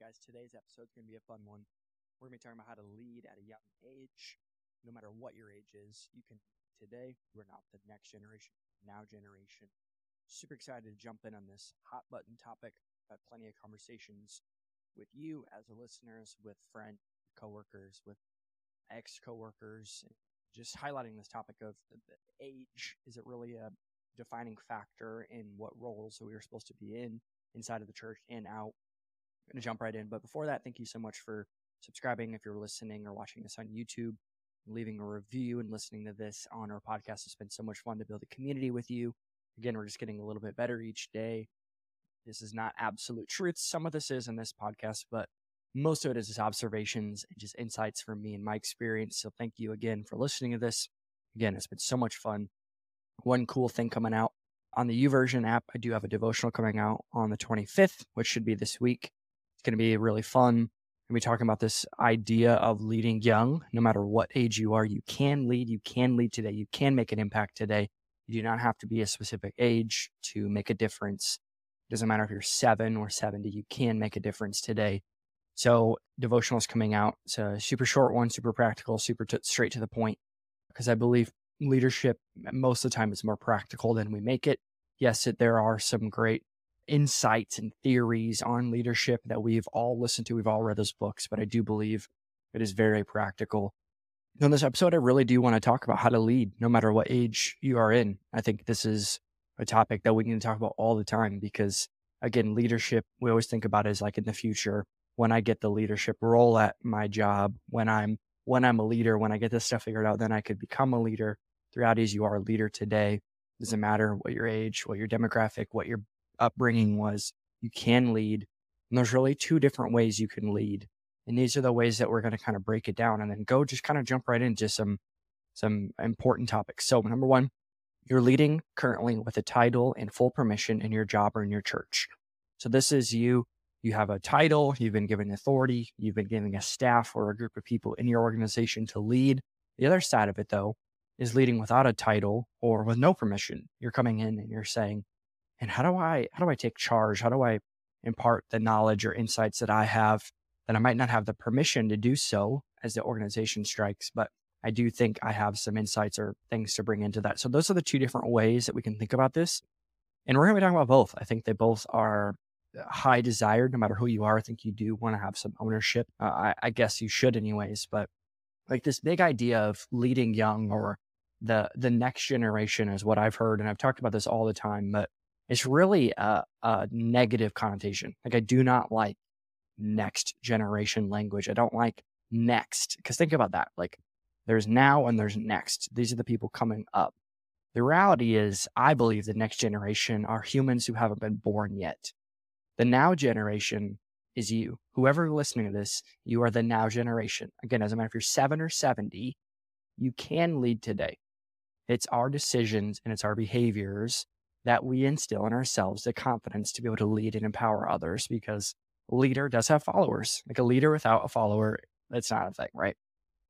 guys, today's episode is going to be a fun one. We're going to be talking about how to lead at a young age. No matter what your age is, you can today. We're not the next generation, now generation. Super excited to jump in on this hot button topic. Had plenty of conversations with you as a listeners, with friends, coworkers, with ex coworkers, just highlighting this topic of age. Is it really a defining factor in what roles we are supposed to be in inside of the church and out? Going to jump right in. But before that, thank you so much for subscribing if you're listening or watching this on YouTube, leaving a review and listening to this on our podcast. It's been so much fun to build a community with you. Again, we're just getting a little bit better each day. This is not absolute truth. Some of this is in this podcast, but most of it is just observations and just insights from me and my experience. So thank you again for listening to this. Again, it's been so much fun. One cool thing coming out on the YouVersion app, I do have a devotional coming out on the 25th, which should be this week. It's going to be really fun. And we talking about this idea of leading young, no matter what age you are, you can lead, you can lead today, you can make an impact today. You do not have to be a specific age to make a difference. It doesn't matter if you're seven or 70, you can make a difference today. So devotional is coming out. It's a super short one, super practical, super t- straight to the point. Because I believe leadership most of the time is more practical than we make it. Yes, it, there are some great insights and theories on leadership that we've all listened to. We've all read those books, but I do believe it is very practical. In this episode, I really do want to talk about how to lead no matter what age you are in. I think this is a topic that we to talk about all the time because, again, leadership, we always think about as like in the future when I get the leadership role at my job, when I'm when I'm a leader, when I get this stuff figured out, then I could become a leader. The reality is you are a leader today. It doesn't matter what your age, what your demographic, what your upbringing was, you can lead. And there's really two different ways you can lead. And these are the ways that we're going to kind of break it down and then go just kind of jump right into some some important topics. So number one, you're leading currently with a title and full permission in your job or in your church. So this is you you have a title, you've been given authority, you've been given a staff or a group of people in your organization to lead. The other side of it, though, is leading without a title or with no permission. You're coming in and you're saying, and how do I how do I take charge? How do I impart the knowledge or insights that I have that I might not have the permission to do so as the organization strikes, but I do think I have some insights or things to bring into that. So those are the two different ways that we can think about this. And we're going to be talking about both. I think they both are high desired, no matter who you are. I think you do want to have some ownership. Uh, I, I guess you should, anyways. But like this big idea of leading young or the the next generation is what I've heard, and I've talked about this all the time. But it's really a, a negative connotation. Like I do not like next generation language. I don't like next because think about that. Like there's now and there's next. These are the people coming up. The reality is, I believe the next generation are humans who haven't been born yet. The now generation is you. Whoever listening to this, you are the now generation. Again, as a matter if you're seven or 70, you can lead today. It's our decisions and it's our behaviors that we instill in ourselves the confidence to be able to lead and empower others because leader does have followers. Like a leader without a follower, that's not a thing, right?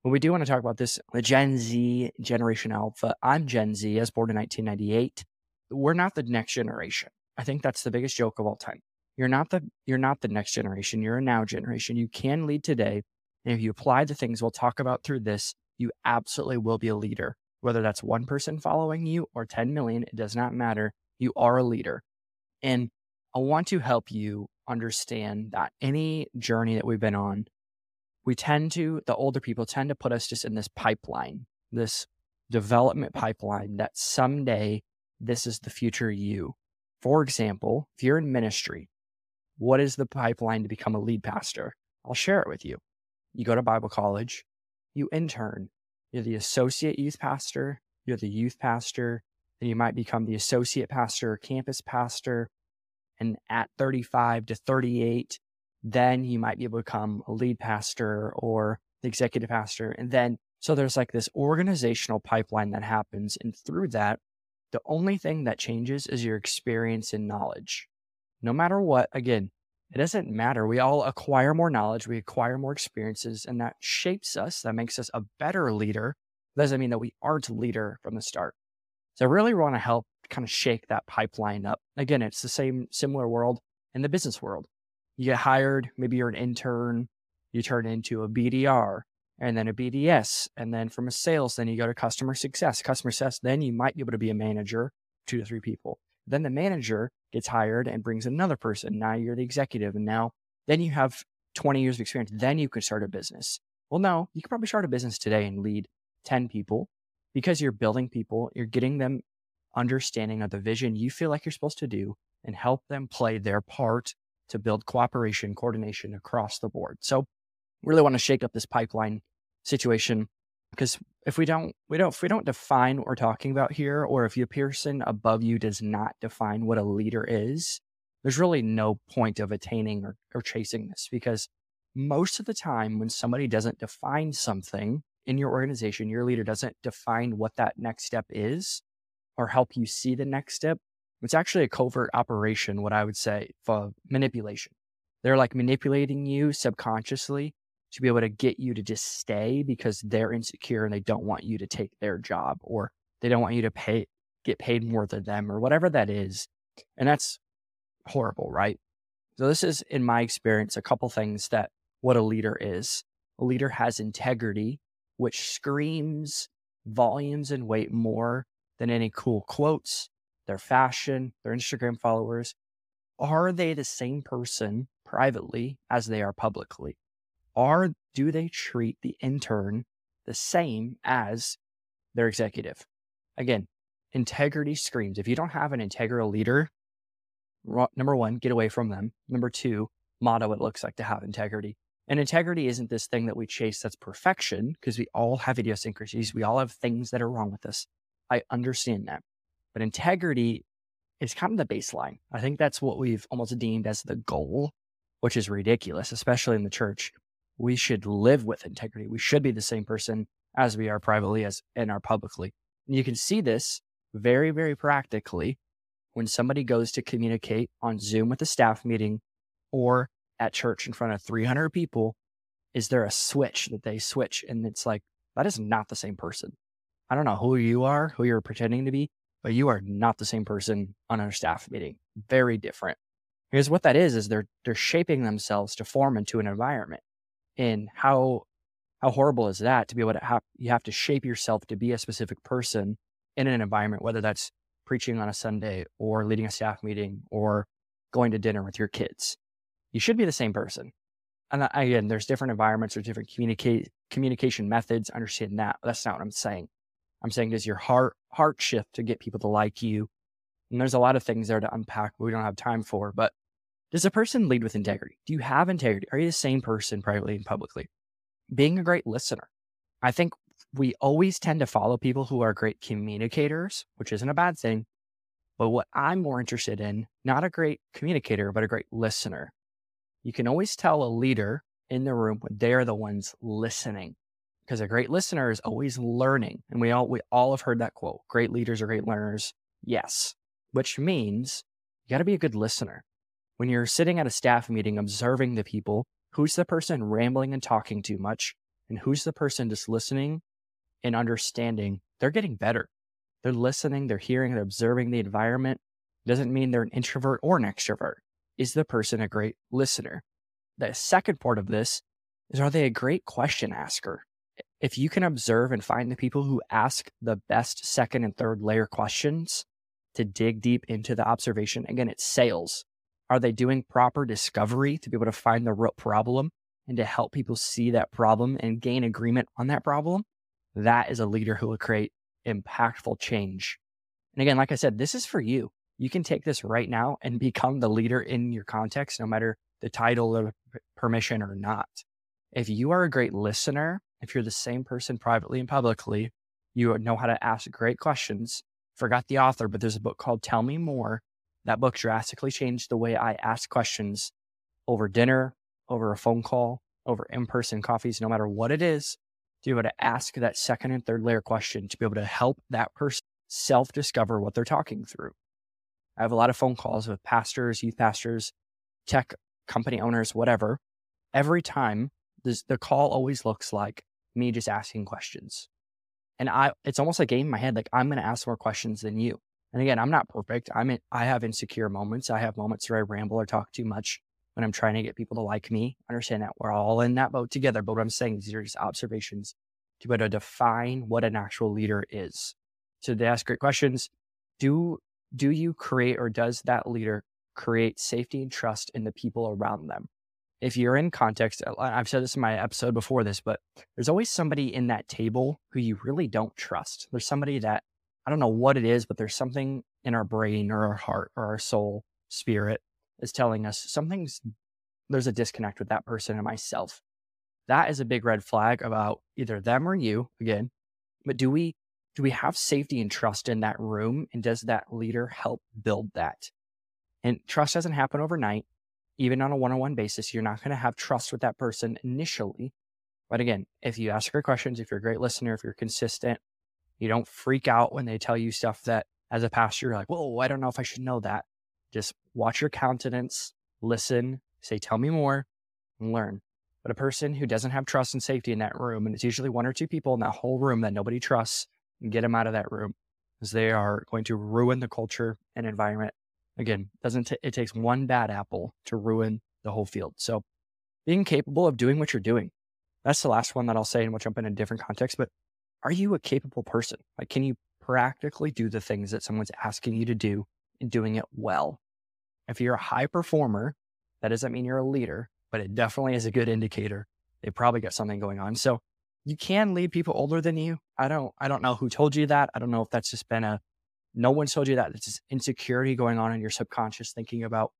But we do want to talk about this, the Gen Z, Generation Alpha. I'm Gen Z, I was born in 1998. We're not the next generation. I think that's the biggest joke of all time. You're not the you're not the next generation. You're a now generation. You can lead today. And if you apply the things we'll talk about through this, you absolutely will be a leader. Whether that's one person following you or 10 million, it does not matter. You are a leader. And I want to help you understand that any journey that we've been on, we tend to, the older people tend to put us just in this pipeline, this development pipeline that someday this is the future you. For example, if you're in ministry, what is the pipeline to become a lead pastor? I'll share it with you. You go to Bible college, you intern, you're the associate youth pastor, you're the youth pastor, then you might become the associate pastor, or campus pastor. And at 35 to 38, then you might be able to become a lead pastor or the executive pastor. And then, so there's like this organizational pipeline that happens. And through that, the only thing that changes is your experience and knowledge no matter what, again, it doesn't matter. We all acquire more knowledge, we acquire more experiences, and that shapes us. That makes us a better leader. Doesn't mean that we aren't a leader from the start. So I really want to help kind of shake that pipeline up. Again, it's the same similar world in the business world. You get hired, maybe you're an intern, you turn into a BDR and then a BDS. And then from a sales, then you go to customer success. Customer success, then you might be able to be a manager, two to three people. Then the manager gets hired and brings in another person. Now you're the executive. And now, then you have 20 years of experience. Then you can start a business. Well, no, you can probably start a business today and lead 10 people because you're building people, you're getting them understanding of the vision you feel like you're supposed to do and help them play their part to build cooperation, coordination across the board. So really want to shake up this pipeline situation because if we don't we don't if we don't define what we're talking about here or if your person above you does not define what a leader is there's really no point of attaining or, or chasing this because most of the time when somebody doesn't define something in your organization your leader doesn't define what that next step is or help you see the next step it's actually a covert operation what i would say for manipulation. They're like manipulating you subconsciously to be able to get you to just stay because they're insecure and they don't want you to take their job or they don't want you to pay get paid more than them or whatever that is. And that's horrible, right? So this is in my experience a couple things that what a leader is. A leader has integrity, which screams volumes and weight more than any cool quotes, their fashion, their Instagram followers. Are they the same person privately as they are publicly? Are do they treat the intern the same as their executive? Again, integrity screams. If you don't have an integral leader, number one, get away from them. Number two, motto it looks like to have integrity. And integrity isn't this thing that we chase that's perfection because we all have idiosyncrasies. We all have things that are wrong with us. I understand that. But integrity is kind of the baseline. I think that's what we've almost deemed as the goal, which is ridiculous, especially in the church we should live with integrity. We should be the same person as we are privately as and are publicly. And you can see this very, very practically when somebody goes to communicate on Zoom with a staff meeting or at church in front of 300 people. Is there a switch that they switch? And it's like, that is not the same person. I don't know who you are, who you're pretending to be, but you are not the same person on a staff meeting. Very different. Because what that is, is they're, they're shaping themselves to form into an environment and how how horrible is that to be able to have you have to shape yourself to be a specific person in an environment whether that's preaching on a sunday or leading a staff meeting or going to dinner with your kids. You should be the same person. And uh, again there's different environments or different communicate communication methods. Understand that that's not what i'm saying. I'm saying does your heart heart shift to get people to like you? And there's a lot of things there to unpack we don't have time for but does a person lead with integrity? Do you have integrity? Are you the same person privately and publicly? Being a great listener. I think we always tend to follow people who are great communicators, which isn't a bad thing. But what I'm more interested in, not a great communicator, but a great listener. You can always tell a leader in the room when they're the ones listening because a great listener is always learning. And we all, we all have heard that quote great leaders are great learners. Yes, which means you got to be a good listener when you're sitting at a staff meeting observing the people, who's the person rambling and talking too much, and who's the person just listening and understanding, they're getting better. They're listening, they're hearing, they're observing the environment. Doesn't mean they're an introvert or an extrovert. Is the person a great listener? The second part of this is are they a great question asker? If you can observe and find the people who ask the best second and third layer questions to dig deep into the observation, again, it's sales. Are they doing proper discovery to be able to find the real problem and to help people see that problem and gain agreement on that problem? That is a leader who will create impactful change. And again, like I said, this is for you. You can take this right now and become the leader in your context, no matter the title or permission or not. If you are a great listener, if you're the same person privately and publicly, you know how to ask great questions. Forgot the author, but there's a book called Tell Me More that book drastically changed the way I ask questions over dinner, over a phone call, over in person coffees, no matter what it is, to be able to ask that second and third layer question to be able to help that person self discover what they're talking through. I have a lot of phone calls with pastors, youth pastors, tech company owners, whatever. Every time, the call always looks like me just asking questions. And I, it's almost a game in my head. Like I'm going to ask more questions than you. And again, I'm not perfect. I'm in, I have insecure moments. I have moments where I ramble or talk too much. when I'm trying to get people to like me. Understand that we're all in that boat together. But what I'm saying is these are just observations to be able to define what an actual leader is. So they ask great questions. Do do you create or does that leader create safety and trust in the people around them? If you're in context, I've said this in my episode before this, but there's always somebody in that table who you really don't trust. There's somebody that I don't know what it is, but there's something in our brain or our heart or our soul, spirit is telling us something's there's a disconnect with that person and myself. That is a big red flag about either them or you again. But do we do we have safety and trust in that room and does that leader help build that? And trust doesn't happen overnight. Even on a one-on-one basis, you're not going to have trust with that person initially. But again, if you ask her questions, if you're a great listener, if you're consistent, you don't freak out when they tell you stuff that as a pastor, you're like, whoa, I don't know if I should know that. Just watch your countenance, listen, say, tell me more, and learn. But a person who doesn't have trust and safety in that room, and it's usually one or two people in that whole room that nobody trusts, get them out of that room because they are going to ruin the culture and environment. Again, doesn't t- it takes one bad apple to ruin the whole field. So being capable of doing what you're doing. That's the last one that I'll say, and we'll jump in a different context. But are you a capable person? Like, can you practically do the things that someone's asking you to do and doing it well? If you're a high performer, that doesn't mean you're a leader, but it definitely is a good indicator. They probably got something going on. So you can lead people older than you. I don't I don't know who told you that. I don't know if that's just been a no one told you that. It's just insecurity going on in your subconscious thinking about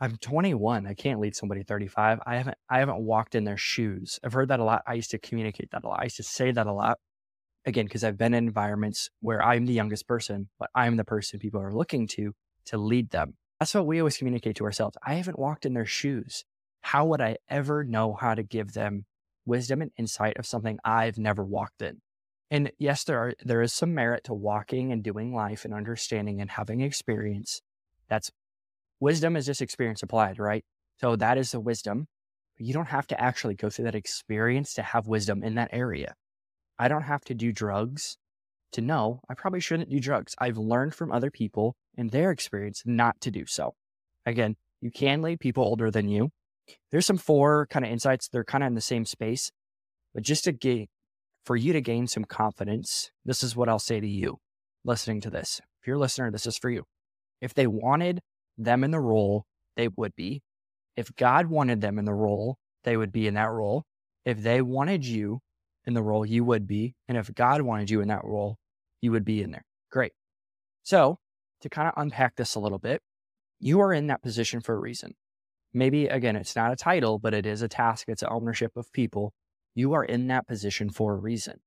I'm 21. I can't lead somebody 35. I haven't I haven't walked in their shoes. I've heard that a lot. I used to communicate that a lot. I used to say that a lot. Again, because I've been in environments where I'm the youngest person, but I'm the person people are looking to to lead them. That's what we always communicate to ourselves. I haven't walked in their shoes. How would I ever know how to give them wisdom and insight of something I've never walked in? And yes, there are there is some merit to walking and doing life and understanding and having experience. That's wisdom is just experience applied, right? So that is the wisdom. You don't have to actually go through that experience to have wisdom in that area. I don't have to do drugs to know I probably shouldn't do drugs. I've learned from other people and their experience not to do so. Again, you can lead people older than you. There's some four kind of insights. They're kind of in the same space, but just to gain, for you to gain some confidence, this is what I'll say to you listening to this. If you're a listener, this is for you. If they wanted them in the role, they would be. If God wanted them in the role, they would be in that role. If they wanted you in the role, you would be. And if God wanted you in that role, you would be in there. Great. So, to kind of unpack this a little bit, you are in that position for a reason. Maybe, again, it's not a title, but it is a task, it's an ownership of people. You are in that position for a reason.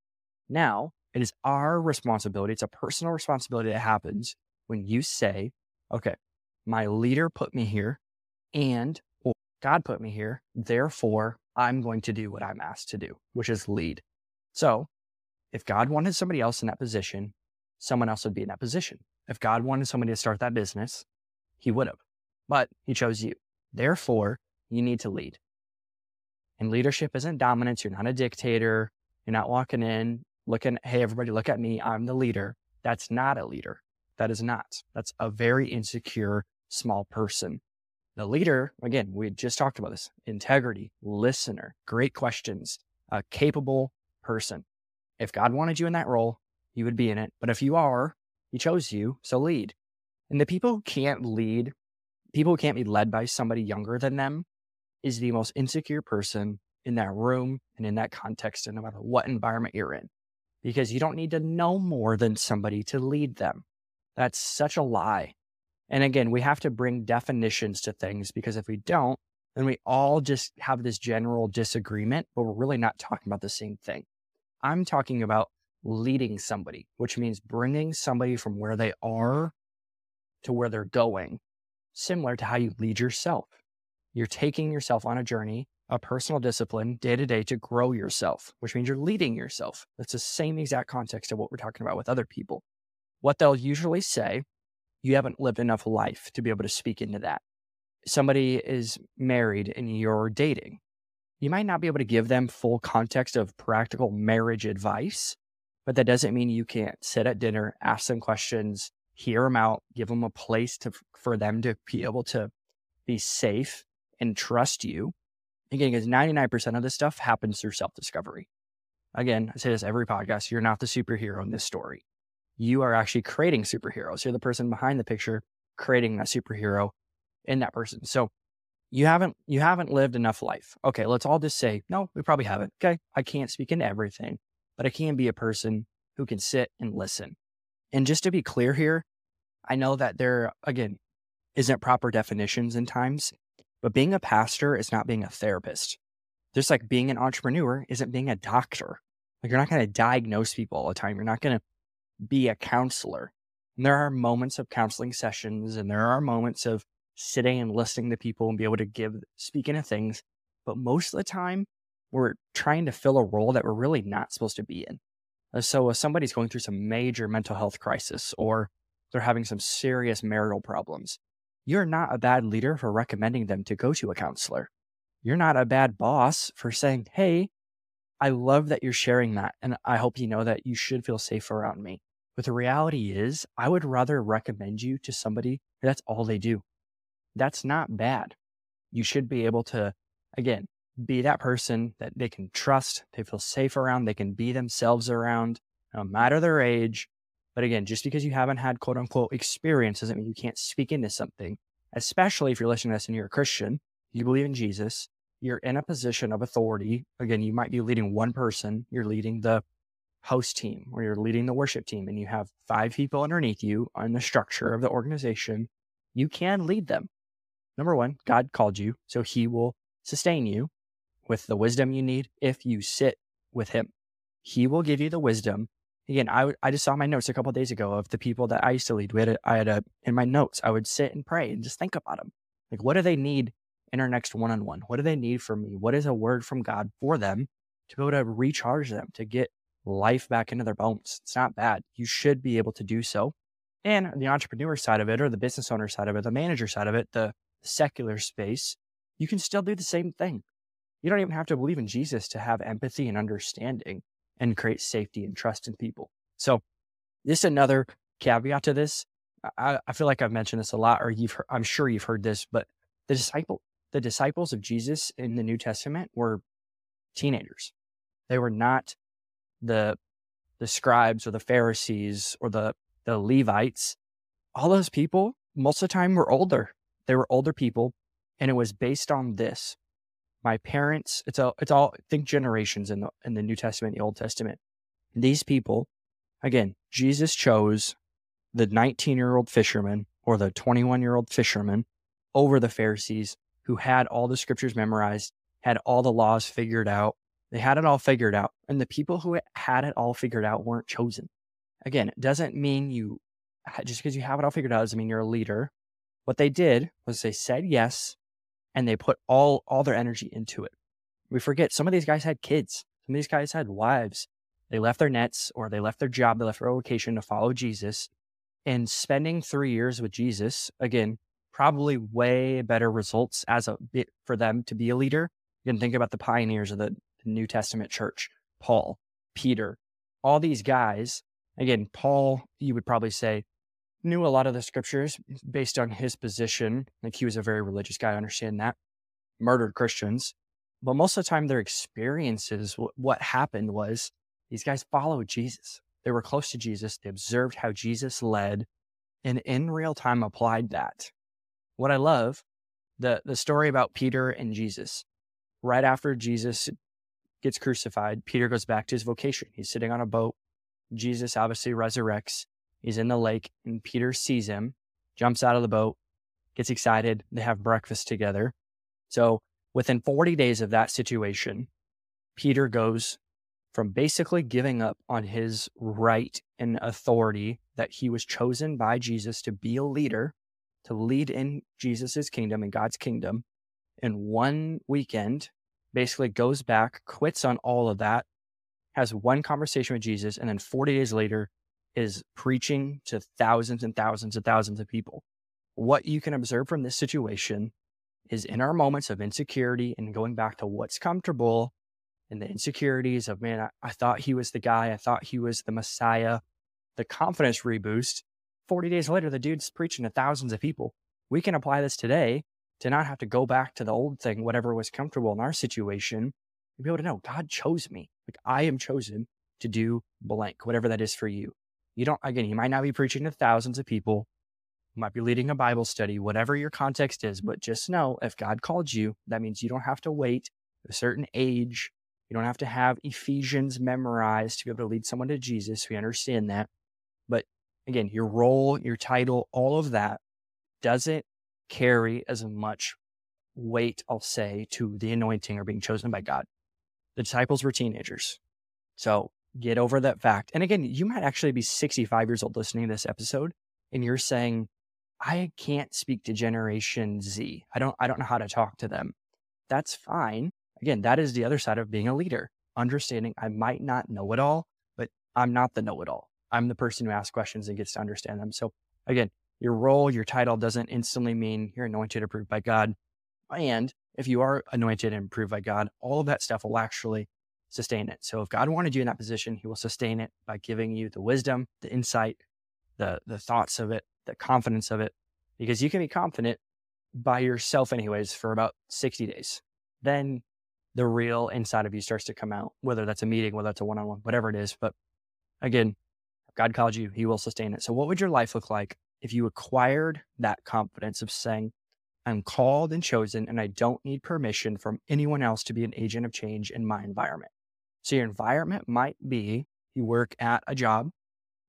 Now, it is our responsibility, it's a personal responsibility that happens when you say, okay, my leader put me here and God put me here. Therefore, I'm going to do what I'm asked to do, which is lead. So if God wanted somebody else in that position, someone else would be in that position. If God wanted somebody to start that business, he would have, but he chose you. Therefore, you need to lead. And leadership isn't dominance. You're not a dictator. You're not walking in looking, hey, everybody, look at me. I'm the leader. That's not a leader. That is not. That's a very insecure, small person. The leader, again, we just talked about this integrity, listener, great questions, a capable person. If God wanted you in that role, you would be in it. But if you are, He chose you, so lead. And the people who can't lead, people who can't be led by somebody younger than them, is the most insecure person in that room and in that context, and no matter what environment you're in, because you don't need to know more than somebody to lead them. That's such a lie. And again, we have to bring definitions to things because if we don't, then we all just have this general disagreement, but we're really not talking about the same thing. I'm talking about leading somebody, which means bringing somebody from where they are to where they're going, similar to how you lead yourself. You're taking yourself on a journey, a personal discipline day to day to grow yourself, which means you're leading yourself. That's the same exact context of what we're talking about with other people. What they'll usually say, you haven't lived enough life to be able to speak into that. Somebody is married and you're dating you might not be able to give them full context of practical marriage advice, but that doesn't mean you can't sit at dinner, ask them questions, hear them out, give them a place to for them to be able to be safe and trust you. Again, because 99% of this stuff happens through self discovery. Again, I say this every podcast you're not the superhero in this story. You are actually creating superheroes. You're the person behind the picture creating a superhero in that person. So you haven't you haven't lived enough life. Okay, let's all just say, no, we probably haven't. Okay. I can't speak into everything, but I can be a person who can sit and listen. And just to be clear here, I know that there again isn't proper definitions in times, but being a pastor is not being a therapist. Just like being an entrepreneur isn't being a doctor. Like you're not going to diagnose people all the time. You're not going to be a counselor. And there are moments of counseling sessions and there are moments of sitting and listening to people and be able to give speaking of things. But most of the time, we're trying to fill a role that we're really not supposed to be in. Uh, so if somebody's going through some major mental health crisis or they're having some serious marital problems, you're not a bad leader for recommending them to go to a counselor. You're not a bad boss for saying, Hey, I love that you're sharing that. And I hope you know that you should feel safe around me. But the reality is, I would rather recommend you to somebody that's all they do. That's not bad. You should be able to, again, be that person that they can trust, they feel safe around, they can be themselves around, no matter their age. But again, just because you haven't had quote unquote experience doesn't mean you can't speak into something, especially if you're listening to this and you're a Christian, you believe in Jesus, you're in a position of authority. Again, you might be leading one person, you're leading the host team or you're leading the worship team and you have five people underneath you on the structure of the organization. You can lead them. Number one, God called you, so he will sustain you with the wisdom you need if you sit with him. He will give you the wisdom. Again, I, I just saw my notes a couple days ago of the people that I used to lead. We had a, I had a, in my notes, I would sit and pray and just think about them. Like, what do they need in our next one on one? What do they need from me? What is a word from God for them to be able to recharge them, to get life back into their bones? It's not bad. You should be able to do so. And the entrepreneur side of it, or the business owner side of it, the manager side of it, the secular space, you can still do the same thing. You don't even have to believe in Jesus to have empathy and understanding and create safety and trust in people. So, this another caveat to this. I, I feel like I've mentioned this a lot, or you've heard, I'm sure you've heard this, but the disciple, the disciples of Jesus in the New Testament were teenagers. They were not the the scribes or the Pharisees or the the Levites. All those people, most of the time, were older. They were older people, and it was based on this. My parents it's all it's all think generations in the in the new testament the old testament. These people again jesus chose the 19 year old fisherman or the 21 year old fisherman over the pharisees who had all the scriptures memorized had all the laws figured out. They had it all figured out and the people who had it all figured out weren't chosen. Again it doesn't mean you just because you have it all figured out doesn't mean you're a leader what they did was they said yes and they put all all their energy into it. We forget some of these guys had kids. Some of these guys had wives. They left their nets or they left their job, they left their vocation to follow Jesus. And spending three years with Jesus, again, probably way better results as a bit for them to be a leader. You can think about the pioneers of the New Testament church, Paul, Peter, all these guys. Again, Paul, you would probably say, knew a lot of the scriptures based on his position. Like he was a very religious guy, I understand that. Murdered Christians. But most of the time, their experiences, what happened was these guys followed Jesus. They were close to Jesus. They observed how Jesus led and in real time applied that. What I love, the, the story about Peter and Jesus. Right after Jesus gets crucified, Peter goes back to his vocation. He's sitting on a boat. Jesus obviously resurrects He's in the lake and Peter sees him, jumps out of the boat, gets excited. They have breakfast together. So within 40 days of that situation, Peter goes from basically giving up on his right and authority that he was chosen by Jesus to be a leader, to lead in Jesus's kingdom and God's kingdom. In one weekend, basically goes back, quits on all of that, has one conversation with Jesus, and then 40 days later is preaching to thousands and thousands and thousands of people. What you can observe from this situation is in our moments of insecurity and going back to what's comfortable and the insecurities of, man, I, I thought he was the guy, I thought he was the Messiah, the confidence reboost. 40 days later, the dude's preaching to thousands of people. We can apply this today to not have to go back to the old thing, whatever was comfortable in our situation, to be able to know God chose me. Like I am chosen to do blank, whatever that is for you. You don't, again, you might not be preaching to thousands of people, you might be leading a Bible study, whatever your context is, but just know if God called you, that means you don't have to wait a certain age. You don't have to have Ephesians memorized to be able to lead someone to Jesus. We understand that. But again, your role, your title, all of that doesn't carry as much weight, I'll say, to the anointing or being chosen by God. The disciples were teenagers. So get over that fact. And again, you might actually be 65 years old listening to this episode and you're saying, I can't speak to Generation Z. I don't I don't know how to talk to them. That's fine. Again, that is the other side of being a leader. Understanding I might not know it all, but I'm not the know-it-all. I'm the person who asks questions and gets to understand them. So again, your role, your title doesn't instantly mean you're anointed, approved by God. And if you are anointed and approved by God, all of that stuff will actually sustain it. So if God wanted you in that position, he will sustain it by giving you the wisdom, the insight, the the thoughts of it, the confidence of it. Because you can be confident by yourself anyways for about 60 days. Then the real inside of you starts to come out, whether that's a meeting, whether that's a one-on-one, whatever it is. But again, God called you, he will sustain it. So what would your life look like if you acquired that confidence of saying, I'm called and chosen, and I don't need permission from anyone else to be an agent of change in my environment. So your environment might be you work at a job.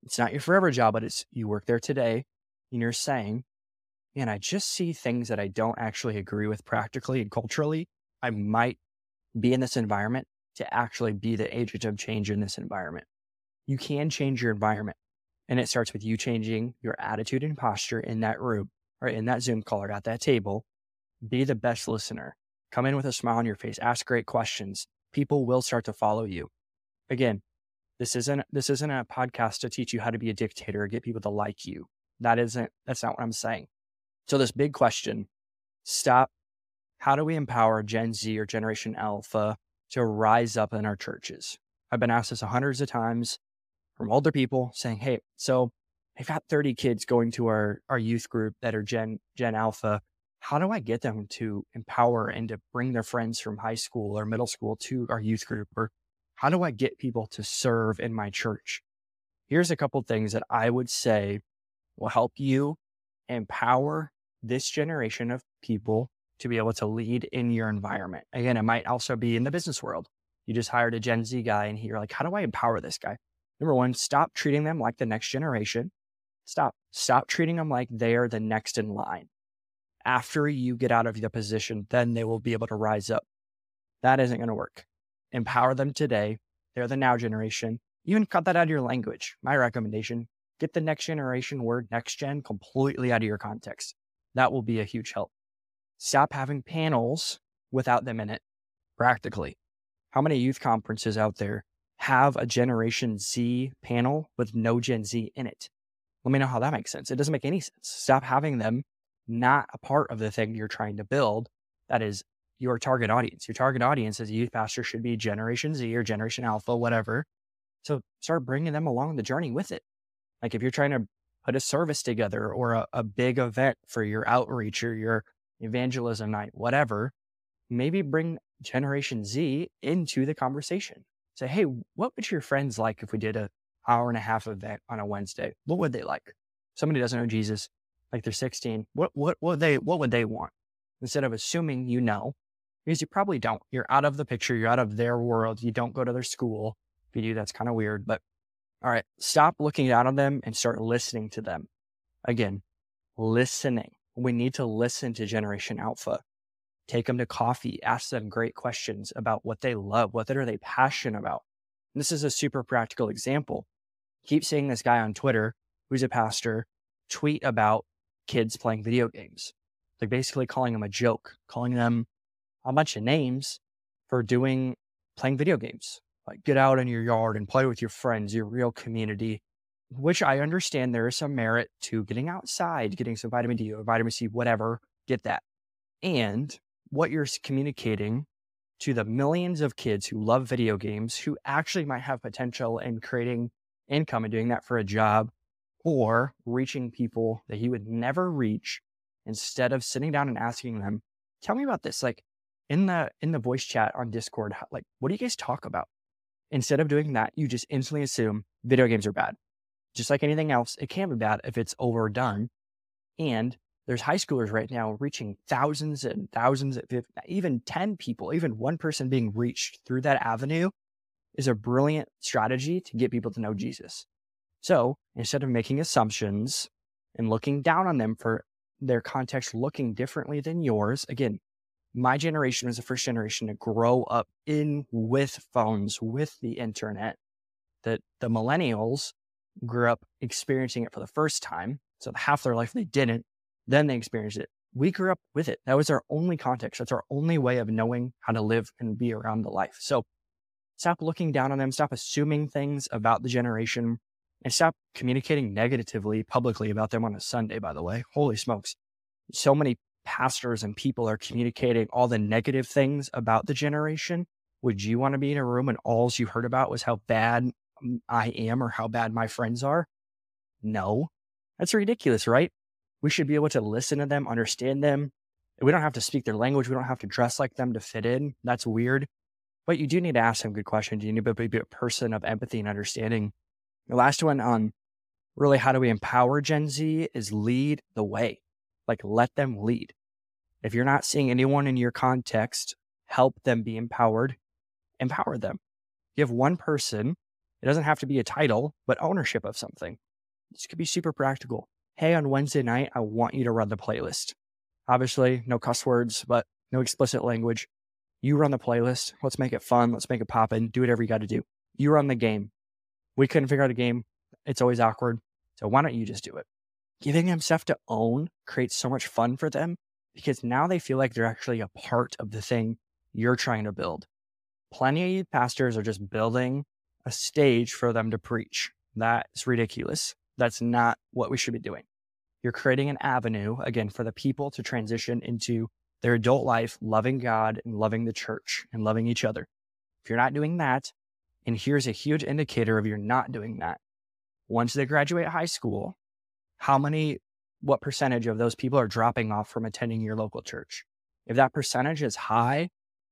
It's not your forever job, but it's you work there today, and you're saying, and I just see things that I don't actually agree with practically and culturally. I might be in this environment to actually be the agent of change in this environment. You can change your environment. And it starts with you changing your attitude and posture in that room or in that Zoom call or at that table. Be the best listener. Come in with a smile on your face. Ask great questions. People will start to follow you. Again, this isn't this isn't a podcast to teach you how to be a dictator or get people to like you. That isn't that's not what I'm saying. So this big question, stop. How do we empower Gen Z or Generation Alpha to rise up in our churches? I've been asked this hundreds of times from older people saying, Hey, so I've got 30 kids going to our, our youth group that are Gen, Gen Alpha. How do I get them to empower and to bring their friends from high school or middle school to our youth group? Or how do I get people to serve in my church? Here's a couple things that I would say will help you empower this generation of people to be able to lead in your environment. Again, it might also be in the business world. You just hired a Gen Z guy and you're like, how do I empower this guy? Number one, stop treating them like the next generation. Stop. Stop treating them like they are the next in line. After you get out of the position, then they will be able to rise up. That isn't going to work. Empower them today. They're the now generation. Even cut that out of your language. My recommendation get the next generation word, next gen, completely out of your context. That will be a huge help. Stop having panels without them in it, practically. How many youth conferences out there have a Generation Z panel with no Gen Z in it. Let me know how that makes sense. It doesn't make any sense. Stop having them not a part of the thing you're trying to build. That is your target audience. Your target audience as a youth pastor should be Generation Z or Generation Alpha, whatever. So start bringing them along the journey with it. Like if you're trying to put a service together or a, a big event for your outreach or your evangelism night, whatever, maybe bring Generation Z into the conversation say, hey, what would your friends like if we did an hour and a half event on a Wednesday? What would they like? Somebody doesn't know Jesus, like they're 16. What what what they what would they want? Instead of assuming you know, because you probably don't. You're out of the picture. You're out of their world. You don't go to their school. If you do, that's kind of weird. But all right, stop looking down on them and start listening to them. Again, listening. We need to listen to Generation Alpha take them to coffee, ask them great questions about what they love, what are they passionate about. And this is a super practical example. Keep seeing this guy on Twitter who's a pastor tweet about kids playing video games. Like basically calling them a joke, calling them a bunch of names for doing playing video games. Like get out in your yard and play with your friends, your real community, which I understand there is some merit to getting outside, getting some vitamin D or vitamin C, whatever, get that. And what you're communicating to the millions of kids who love video games who actually might have potential in creating income and doing that for a job or reaching people that he would never reach instead of sitting down and asking them, tell me about this. Like in the in the voice chat on Discord, like what do you guys talk about? Instead of doing that, you just instantly assume video games are bad. Just like anything else, it can be bad if it's overdone. And there's high schoolers right now reaching thousands and thousands, even 10 people, even one person being reached through that avenue is a brilliant strategy to get people to know Jesus. So instead of making assumptions and looking down on them for their context looking differently than yours, again, my generation was the first generation to grow up in with phones, with the internet. That the millennials grew up experiencing it for the first time. So half their life they didn't. Then they experienced it. We grew up with it. That was our only context. That's our only way of knowing how to live and be around the life. So stop looking down on them. Stop assuming things about the generation and stop communicating negatively publicly about them on a Sunday, by the way. Holy smokes. So many pastors and people are communicating all the negative things about the generation. Would you want to be in a room and all you heard about was how bad I am or how bad my friends are? No, that's ridiculous, right? We should be able to listen to them, understand them. We don't have to speak their language. We don't have to dress like them to fit in. That's weird. But you do need to ask them good questions. You need to be a person of empathy and understanding. The last one on really how do we empower Gen Z is lead the way. Like let them lead. If you're not seeing anyone in your context help them be empowered, empower them. Give one person it doesn't have to be a title, but ownership of something. This could be super practical. Hey, on Wednesday night, I want you to run the playlist. Obviously, no cuss words, but no explicit language. You run the playlist. Let's make it fun. Let's make it poppin'. Do whatever you got to do. You run the game. We couldn't figure out a game. It's always awkward. So why don't you just do it? Giving them stuff to own creates so much fun for them because now they feel like they're actually a part of the thing you're trying to build. Plenty of pastors are just building a stage for them to preach. That's ridiculous. That's not what we should be doing. You're creating an avenue, again, for the people to transition into their adult life, loving God and loving the church and loving each other. If you're not doing that, and here's a huge indicator of you're not doing that. Once they graduate high school, how many, what percentage of those people are dropping off from attending your local church? If that percentage is high,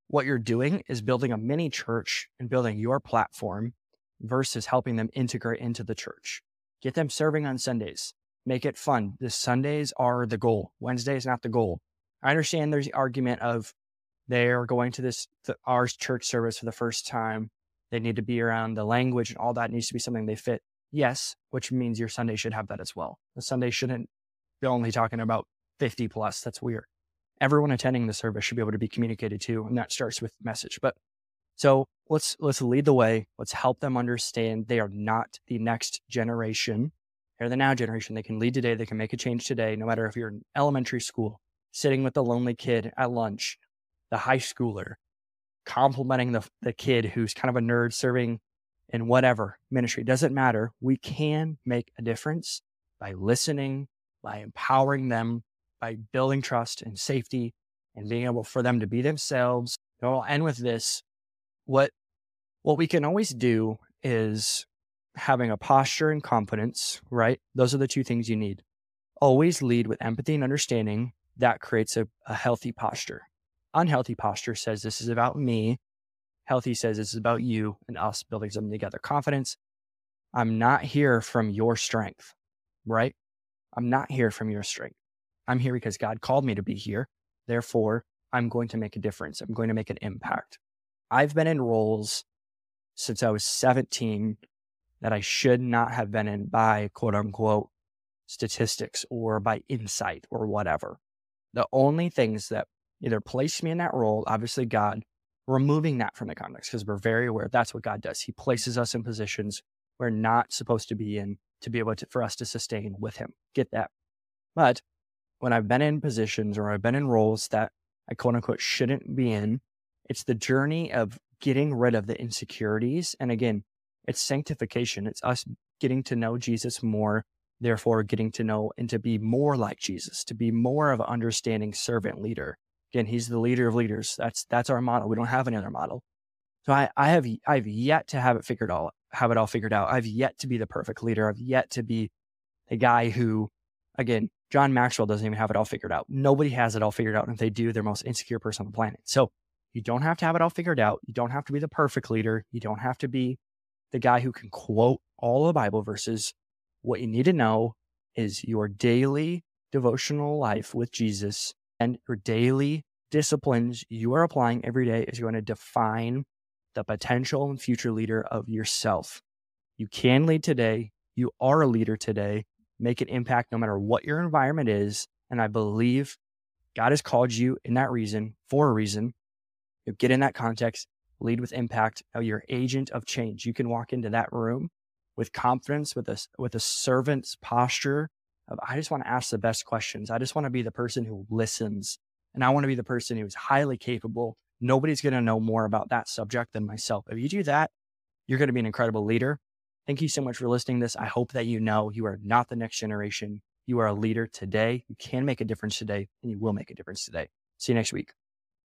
what you're doing is building a mini church and building your platform versus helping them integrate into the church. Get them serving on Sundays. Make it fun. The Sundays are the goal. Wednesday is not the goal. I understand there's the argument of they are going to this the, our church service for the first time. They need to be around the language and all that needs to be something they fit. Yes, which means your Sunday should have that as well. The Sunday shouldn't be only talking about 50 plus. That's weird. Everyone attending the service should be able to be communicated to, and that starts with message. But so let's let's lead the way. Let's help them understand they are not the next generation. They're the now generation. They can lead today. They can make a change today, no matter if you're in elementary school, sitting with the lonely kid at lunch, the high schooler, complimenting the, the kid who's kind of a nerd serving in whatever ministry. Doesn't matter. We can make a difference by listening, by empowering them, by building trust and safety and being able for them to be themselves. And I'll end with this what what we can always do is having a posture and confidence, right? Those are the two things you need. Always lead with empathy and understanding. That creates a, a healthy posture. Unhealthy posture says this is about me. Healthy says this is about you and us building something together. Confidence. I'm not here from your strength, right? I'm not here from your strength. I'm here because God called me to be here. Therefore, I'm going to make a difference. I'm going to make an impact. I've been in roles since I was 17 that I should not have been in by quote unquote statistics or by insight or whatever. The only things that either placed me in that role, obviously God, removing that from the context because we're very aware that's what God does. He places us in positions we're not supposed to be in to be able to, for us to sustain with Him. Get that. But when I've been in positions or I've been in roles that I quote unquote shouldn't be in, it's the journey of getting rid of the insecurities. And again, it's sanctification. It's us getting to know Jesus more, therefore getting to know and to be more like Jesus, to be more of an understanding servant leader. Again, he's the leader of leaders. That's that's our model. We don't have another model. So I, I have I've yet to have it figured all have it all figured out. I've yet to be the perfect leader. I've yet to be a guy who, again, John Maxwell doesn't even have it all figured out. Nobody has it all figured out. And if they do, they're the most insecure person on the planet. So you don't have to have it all figured out. You don't have to be the perfect leader. You don't have to be the guy who can quote all the Bible verses. What you need to know is your daily devotional life with Jesus and your daily disciplines you are applying every day is going to define the potential and future leader of yourself. You can lead today. You are a leader today. Make an impact no matter what your environment is. And I believe God has called you in that reason for a reason. You get in that context, lead with impact. You're agent of change. You can walk into that room with confidence, with a with a servant's posture of I just want to ask the best questions. I just want to be the person who listens. And I want to be the person who's highly capable. Nobody's going to know more about that subject than myself. If you do that, you're going to be an incredible leader. Thank you so much for listening this. I hope that you know you are not the next generation. You are a leader today. You can make a difference today, and you will make a difference today. See you next week.